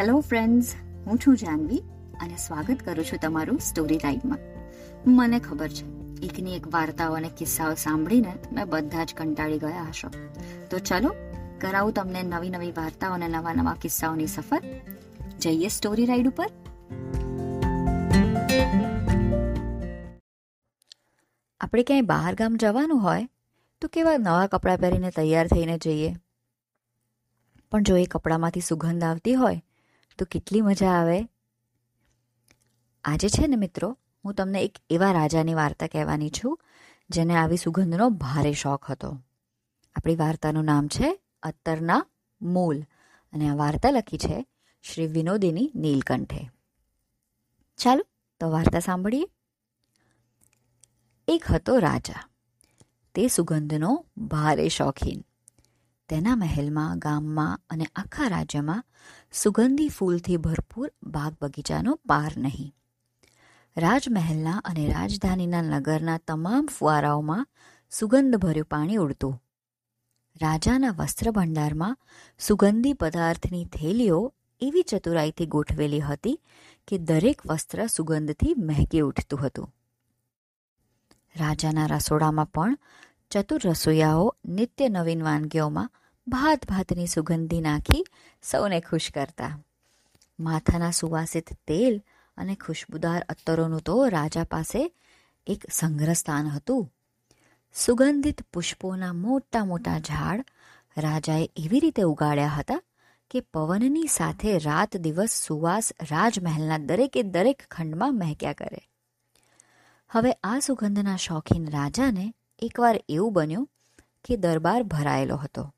Hello friends હું છું જાનવી અને સ્વાગત કરું છું તમારું સ્ટોરી ટાઈમમાં મને ખબર છે એકની એક વાર્તાઓ અને કિસ્સાઓ સાંભળીને તમે બધા જ કંટાળી ગયા હશો. તો ચલો, કરાવું તમને નવી નવી વાર્તાઓ અને નવા નવા કિસ્સાઓની સફર. જઈએ સ્ટોરી રાઈડ ઉપર. આપણે ક્યાંય બહાર ગામ જવાનું હોય, તો કેવા નવા કપડાં પહેરીને તૈયાર થઈને જઈએ. પણ જો એ કપડામાંથી સુગંધ આવતી હોય તો કેટલી મજા આવે. આજે છે ને મિત્રો, હું તમને એક એવા રાજાની વાર્તા કહેવાની છું, જેને આવી સુગંધનો ભારે શોખ હતો. આપણી વાર્તાનું નામ છે અત્તરના મૂલ, અને આ વાર્તા લખી છે શ્રી વિનોદિની નીલકંઠે. ચાલો, તો વાર્તા સાંભળીએ. એક હતો રાજા. તે સુગંધનો ભારે શોખીન. તેના મહેલમાં, ગામમાં અને આખા રાજ્યમાં સુગંધી ફૂલથી ભરપૂર બાગ બગીચાનો પાર નહીં. રાજમહેલના અને રાજધાનીના નગરના તમામ ફુવારાઓમાં સુગંધભર્યું પાણી ઉડતું. રાજાના વસ્ત્ર ભંડારમાં સુગંધી પદાર્થની થેલીઓ એવી ચતુરાઈથી ગોઠવેલી હતી કે દરેક વસ્ત્ર સુગંધથી મહેકી ઉઠતું હતું. રાજાના રસોડામાં પણ ચતુર રસોઈયાઓ, નિત્ય નવીન વાનગીઓમાં ભાત ભાતની સુગંધી નાખી સૌને ખુશ કરતા. માથાના સુવાસિત તેલ અને ખુશ્બુદાર અત્તરોનું તો રાજા પાસે એક સંગ્રહ સ્થાન હતું. સુગંધિત પુષ્પોના મોટા મોટા ઝાડ રાજાએ એવી રીતે ઉગાડ્યા હતા કે પવનની સાથે રાત દિવસ સુવાસ રાજમહેલના દરેકે દરેક ખંડમાં મહેક્યા કરે. હવે આ સુગંધના શોખીન રાજાને એકવાર એવું બન્યું કે દરબાર ભરાયેલો હતો.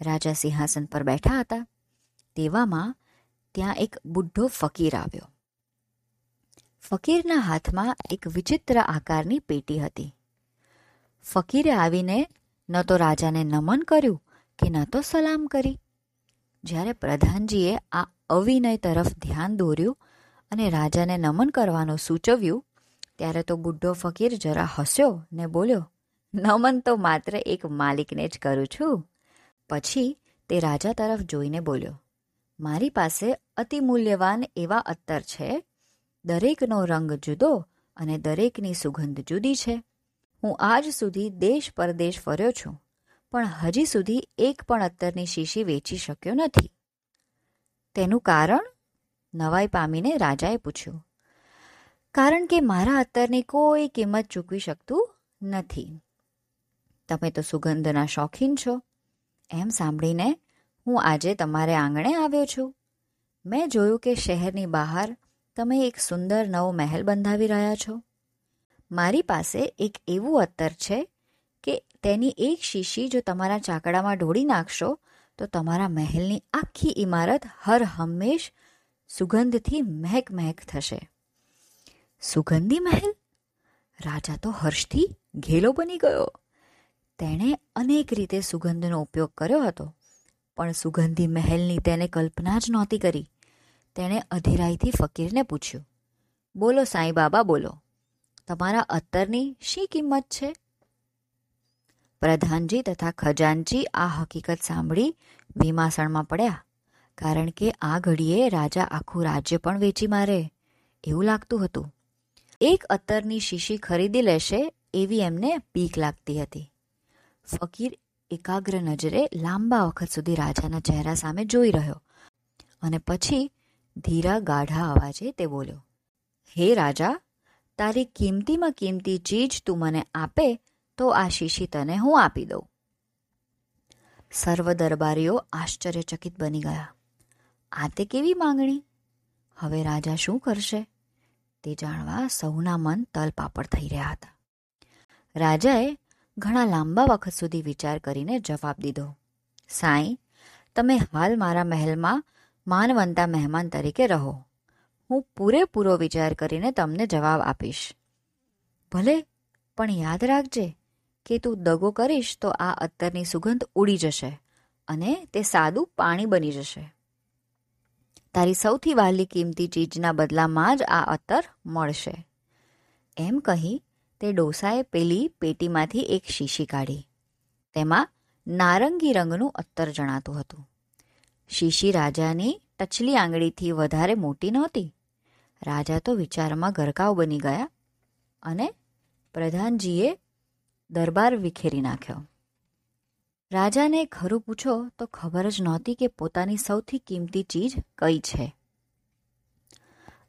રાજા સિંહાસન પર બેઠા હતા. તેવામાં ત્યાં એક બુઢ્ઢો ફકીર આવ્યો. ફકીરના હાથમાં એક વિચિત્ર આકારની પેટી હતી. ફકીરે આવીને ન તો રાજાને નમન કર્યું કે ન તો સલામ કરી. જ્યારે પ્રધાનજીએ આ અવિનય તરફ ધ્યાન દોર્યું અને રાજાને નમન કરવાનું સૂચવ્યું, ત્યારે તો બુઢો ફકીર જરા હસ્યો ને બોલ્યો, નમન તો માત્ર એક માલિકને જ કરું છું. પછી તે રાજા તરફ જોઈને બોલ્યો, મારી પાસે અતિ મૂલ્યવાન એવા અત્તર છે. દરેકનો રંગ જુદો અને દરેકની સુગંધ જુદી છે. હું આજ સુધી દેશ પરદેશ ફર્યો છું, પણ હજી સુધી એક પણ અત્તરની શીશી વેચી શક્યો નથી. તેનું કારણ? નવાઈ પામીને રાજાએ પૂછ્યું. કારણ કે મારા અત્તરની કોઈ કિંમત ચૂકવી શકતું નથી. તમે તો સુગંધના શોખીન છો. એમ સાંભળીને હું આજે તમારે આંગણે આવ્યો છું. મેં જોયું કે શહેરની બહાર તમે એક સુંદર નવો મહેલ બંધાવી રહ્યા છો. મારી પાસે એક એવું અત્તર છે કે તેની એક શીશી જો તમારા ચાકડામાં ઢોળી નાખશો, તો તમારા મહેલની આખી ઇમારત હર હંમેશ સુગંધથી મહેક મહેક થશે. સુગંધી મહેલ? રાજા તો હર્ષથી ઘેલો બની ગયો. તેણે અનેક રીતે સુગંધનો ઉપયોગ કર્યો હતો. પણ સુગંધી મહેલની તેને કલ્પના જ નહોતી કરી. તેણે અધીરાઈથી ફકીરને પૂછ્યું, બોલો સાંઈ બાબા, બોલો. તમારા અત્તરની શી કિંમત છે? પ્રધાનજી તથા ખજાનજી આ હકીકત સાંભળી વિમાસણમાં પડ્યા, કારણ કે આ ઘડીએ રાજા આખું રાજ્ય પણ વેચી મારે. એવું લાગતું હતું. એક અત્તરની શીશી ખરીદી લેશે એવી એમને પીક લાગતી હતી. ફકીર એકાગ્ર નજરે લાંબા વખત સુધી રાજાના ચહેરા સામે જોઈ રહ્યો અને પછી ધીરા ગાઢા અવાજે તે બોલ્યો, હે રાજા, તારી કિંમતીમાં કિંમતી ચીજ તું મને આપે તો આ શીશી તને હું આપી દઉં. સર્વ દરબારીઓ આશ્ચર્યચકિત બની ગયા. આ તે કેવી માંગણી? હવે રાજા શું કરશે? તે જાણવા સૌના મન તલપાપડ થઈ રહ્યા હતા. રાજાએ ઘણા લાંબા વખત સુધી વિચાર કરીને જવાબ દીધો. સાંઈ, તમે હાલ મારા મહેલમાં માનવંતા મહેમાન તરીકે રહો. હું પૂરેપૂરો વિચાર કરીને તમને જવાબ આપીશ. ભલે, પણ યાદ રાખજે કે તું દગો કરીશ તો આ અત્તરની સુગંધ ઉડી જશે અને તે સાદું પાણી બની જશે. તારી સૌથી વહાલી કિંમતી ચીજના બદલામાં જ આ અત્તર મળશે. એમ કહી તે ડોસાએ પેલી પેટીમાંથી એક શીશી કાઢી. તેમાં નારંગી રંગનું અત્તર જણાતું હતું. શીશી રાજાની ટચલી આંગળીથી વધારે મોટી નહોતી. રાજા તો વિચારમાં ગરકાવ બની ગયા અને પ્રધાનજીએ દરબાર વિખેરી નાખ્યો. રાજાને ખરું પૂછો તો ખબર જ નહોતી કે પોતાની સૌથી કિંમતી ચીજ કઈ છે.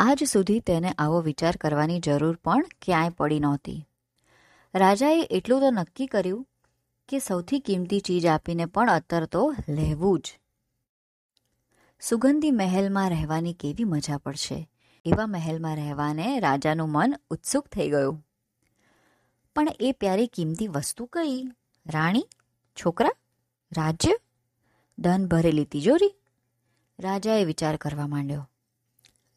આજ સુધી તેને આવો વિચાર કરવાની જરૂર પણ ક્યાંય પડી નહોતી. રાજાએ એટલું તો નક્કી કર્યું કે સૌથી કિંમતી ચીજ આપીને પણ અત્તર તો લેવું જ. સુગંધી મહેલમાં રહેવાની કેવી મજા પડશે. એવા મહેલમાં રહેવાને રાજાનું મન ઉત્સુક થઈ ગયું. પણ એ પ્યારી કિંમતી વસ્તુ કઈ? રાણી? છોકરા? રાજ્ય? ધન ભરેલી તિજોરી? રાજાએ વિચાર કરવા માંડ્યો.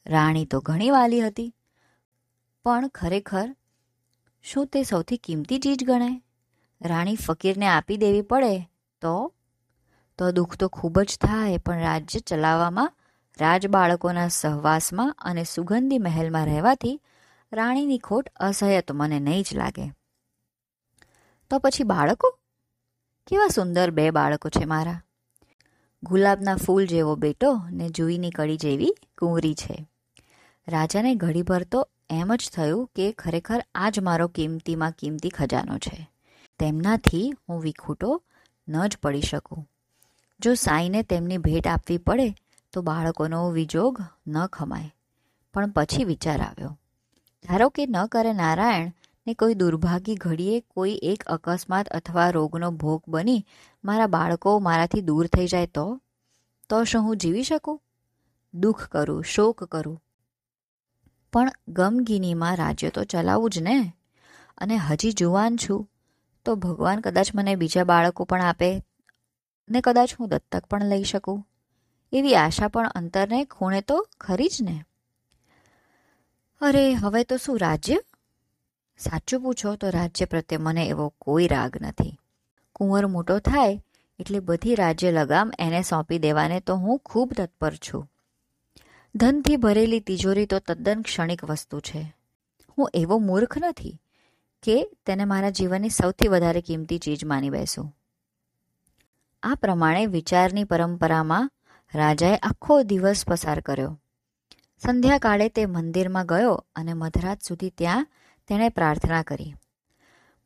રાણી તો ઘણી વાલી હતી. પણ ખરેખર શું તે સૌથી કિંમતી ચીજ ગણાય રાણી ફકીરને આપી દેવી પડે તો? તો દુઃખ તો ખૂબ જ થાય, પણ રાજ્ય ચલાવવામાં, રાજબાળકોના સહવાસમાં અને સુગંધી મહેલમાં રહેવાથી રાણીની ખોટ અસહ્ય તો મને નહીં જ લાગે. તો પછી બાળકો? કેવા સુંદર બે બાળકો છે મારા. ગુલાબના ફૂલ જેવો બેટો ને જુઈની કડી જેવી કુંવરી છે. રાજાને ઘડીભર તો એમ જ થયું કે ખરેખર આ જ મારો કિંમતીમાં કિંમતી ખજાનો છે. તેમનાથી હું વિખૂટો ન જ પડી શકું. જો સાઈને તેમની ભેટ આપવી પડે, તો બાળકોનો વિજોગ ન ખમાય. પણ પછી વિચાર આવ્યો. ધારો કે ન કરે નારાયણ, ને કોઈ દુર્ભાગી ઘડીએ કોઈ એક અકસ્માત અથવા રોગનો ભોગ બની મારા બાળકો મારાથી દૂર થઈ જાય તો? તો શું હું જીવી શકું? દુઃખ કરું, શોક કરું પણ ગમગીનીમાં રાજ્ય તો ચલાવવું જ ને? અને હજી જુવાન છું, તો ભગવાન કદાચ મને બીજા બાળકો પણ આપે, ને કદાચ હું દત્તક પણ લઈ શકું. એવી આશા પણ અંતરને ખૂણે તો ખરી જ ને? અરે, હવે તો શું રાજ્ય? સાચું પૂછો તો રાજ્ય પ્રત્યે મને એવો કોઈ રાગ નથી. કુંવર મોટો થાય એટલે બધી રાજ્ય લગામ એને સોંપી દેવાને તો હું ખૂબ તત્પર છું. ધનથી ભરેલી તિજોરી તો તદ્દન ક્ષણિક વસ્તુ છે. હું એવો મૂર્ખ નથી કે તેને મારા જીવનની સૌથી વધારે કિંમતી ચીજ માની બેસું. આ પ્રમાણે વિચારની પરંપરામાં રાજાએ આખો દિવસ પસાર કર્યો. સંધ્યાકાળે તે મંદિરમાં ગયો અને મધરાત સુધી ત્યાં તેણે પ્રાર્થના કરી.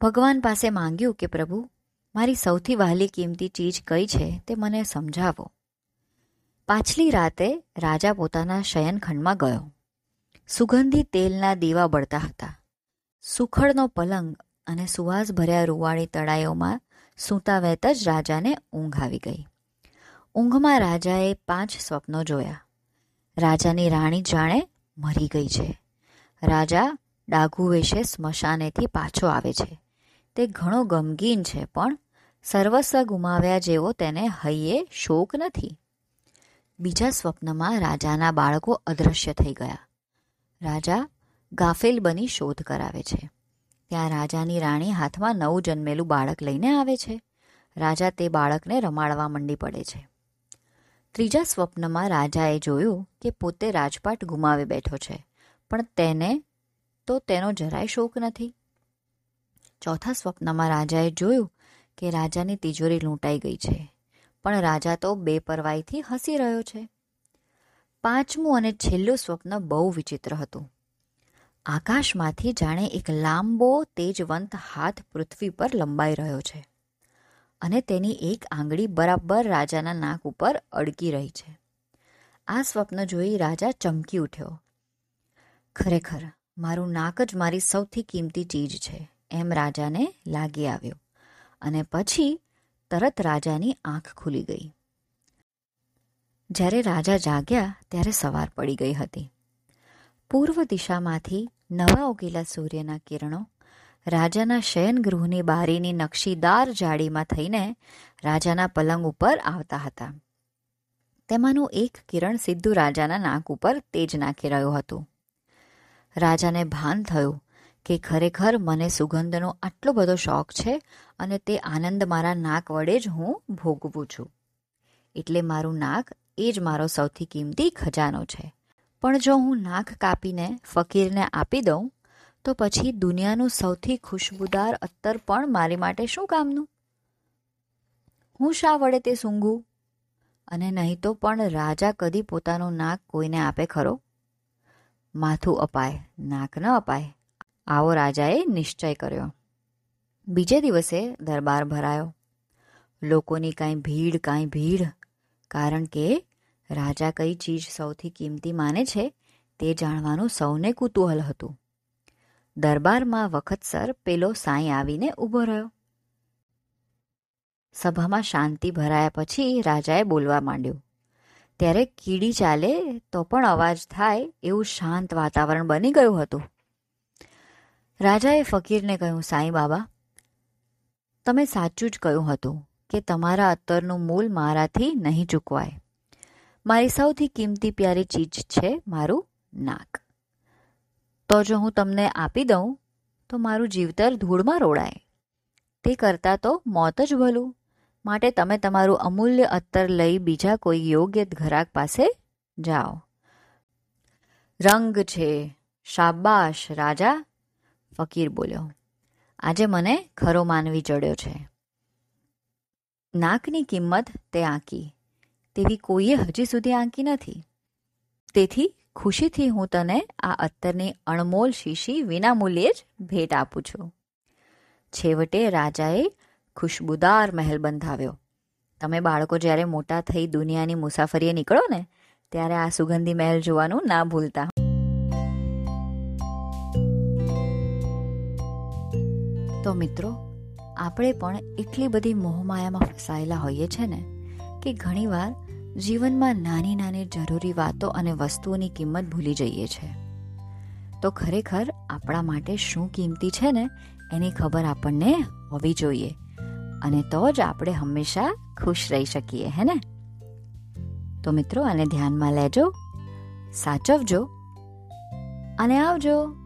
ભગવાન પાસે માંગ્યું કે પ્રભુ, મારી સૌથી વહાલી કિંમતી ચીજ કઈ છે તે મને સમજાવો. પાછલી રાતે રાજા પોતાના શયનખંડમાં ગયો. સુગંધી તેલના દીવા બળતા હતા. સુખડનો પલંગ અને સુવાસ ભર્યા રૂવાળી તળાઈઓમાં સૂતા વહેતા જ રાજાને ઊંઘ આવી ગઈ. ઊંઘમાં રાજાએ પાંચ સ્વપ્નો જોયા. રાજાની રાણી જાણે મરી ગઈ છે. રાજા ડાઘુ વેશે સ્મશાનેથી પાછો આવે છે. તે ઘણો ગમગીન છે, પણ સર્વસ્વ ગુમાવ્યા જેવો તેને હૈયે શોક નથી. બીજા સ્વપ્નમાં રાજાના બાળકો અદૃશ્ય થઈ ગયા. રાજા ગાફેલ બની શોધ કરાવે છે. ત્યાં રાજાની રાણી હાથમાં નવું જન્મેલું બાળક લઈને આવે છે. રાજા તે બાળકને રમાડવા મંડી પડે છે. ત્રીજા સ્વપ્નમાં રાજાએ જોયું કે પોતે રાજપાટ ગુમાવી બેઠો છે, પણ તેને તો તેનો જરાય શોક નથી. ચોથા સ્વપ્નમાં રાજાએ જોયું કે રાજાની તિજોરી લૂંટાઈ ગઈ છે. પણ રાજા તો બેપરવાઈથી હસી રહ્યો છે. પાંચમું અને છેલ્લું સ્વપ્ન બહુ વિચિત્ર હતું. આકાશમાંથી જાણે એક લાંબો, તેજવંત હાથ પૃથ્વી પર લંબાઈ રહ્યો છે અને તેની એક આંગળી બરાબર રાજાના નાક ઉપર અડકી રહી છે. આ સ્વપ્ન જોઈ રાજા ચમકી ઉઠ્યો. ખરેખર, મારું નાક જ મારી સૌથી કિંમતી ચીજ છે, એમ રાજાને લાગી આવ્યું અને પછી તરત રાજાની આંખ ખુલી ગઈ. જ્યારે રાજા જાગ્યા ત્યારે સવાર પડી ગઈ હતી. પૂર્વ દિશામાંથી નવા ઉગેલા સૂર્યના કિરણો રાજાના શયનગૃહની બારીની નકશીદાર જાળીમાં થઈને રાજાના પલંગ ઉપર આવતા હતા. તેમાંનું એક કિરણ સીધું રાજાના નાક ઉપર તેજ નાખી રહ્યું હતું. રાજાને ભાન થયું કે ખરેખર મને સુગંધનો આટલો બધો શોખ છે અને તે આનંદ મારા નાક વડે જ હું ભોગવું છું. એટલે મારું નાક એ જ મારો સૌથી કિંમતી ખજાનો છે. પણ જો હું નાક કાપીને ફકીરને આપી દઉં, તો પછી દુનિયાનું સૌથી ખુશબુદાર અત્તર પણ મારી માટે શું કામનું? હું શા વડે તે સૂંઘું? અને નહીં તો પણ રાજા કદી પોતાનું નાક કોઈને આપે ખરો? માથું અપાય, નાક ન અપાય આવો રાજાએ નિશ્ચય કર્યો. બીજે દિવસે દરબાર ભરાયો. લોકોની કાંઈ ભીડ કાંઈ ભીડ, કારણ કે રાજા કઈ ચીજ સૌથી કિંમતી માને છે તે જાણવાનું સૌને કુતૂહલ હતું. દરબારમાં વખતસર પેલો સાંઈ આવીને ઊભો રહ્યો. સભામાં શાંતિ ભરાયા પછી રાજાએ બોલવા માંડ્યું. ત્યારે કીડી ચાલે તો પણ અવાજ થાય એવું શાંત વાતાવરણ બની ગયું હતું. રાજાએ ફકીરને કહ્યું, સાંઈ બાબા, તમે સાચું જ કહ્યું હતું કે તમારા અત્તરનું મૂલ મારાથી નહીં ચૂકવાય. મારી સૌથી કિંમતી પ્યારી ચીજ છે મારું નાક. તો જો હું તમને આપી દઉં, તો મારું જીવતર ધૂળમાં રોડાય તે કરતાં તો મોત જ ભલું. માટે તમે તમારું અમૂલ્ય અત્તર લઈ બીજા કોઈ યોગ્ય ઘરાક પાસે જાઓ. રંગ છે, શાબાશ, રાજા! ફકીર બોલ્યો, આજે મને ખરો માનવી ચડ્યો છે. નાકની કિંમત તે આંકી. તેવી કોઈએ હજી સુધી આંકી નથી. તેથી ખુશીથી હું તને આ અત્તરની અણમોલ શીશી વિના મૂલ્યે જ ભેટ આપું છું. છેવટે રાજાએ ખુશબુદાર મહેલ બંધાવ્યો. તમે બાળકો જ્યારે મોટા થઈ દુનિયાની મુસાફરીએ નીકળો ને, ત્યારે આ સુગંધી મહેલ જોવાનું ના ભૂલતા. તો મિત્રો, આપણે પણ એટલી બધી મોહમાયામાં ફસાયેલા હોઈએ છે ને કે ઘણીવાર જીવનમાં નાની નાની જરૂરી વાતો અને વસ્તુઓની કિંમત ભૂલી જઈએ છે. તો ખરેખર આપણા માટે શું કિંમતી છે ને એની ખબર આપણને હોવી જોઈએ અને તો જ આપણે હંમેશા ખુશ રહી શકીએ, હે ને? તો મિત્રો આને ધ્યાનમાં લેજો, સાચવજો અને આવજો.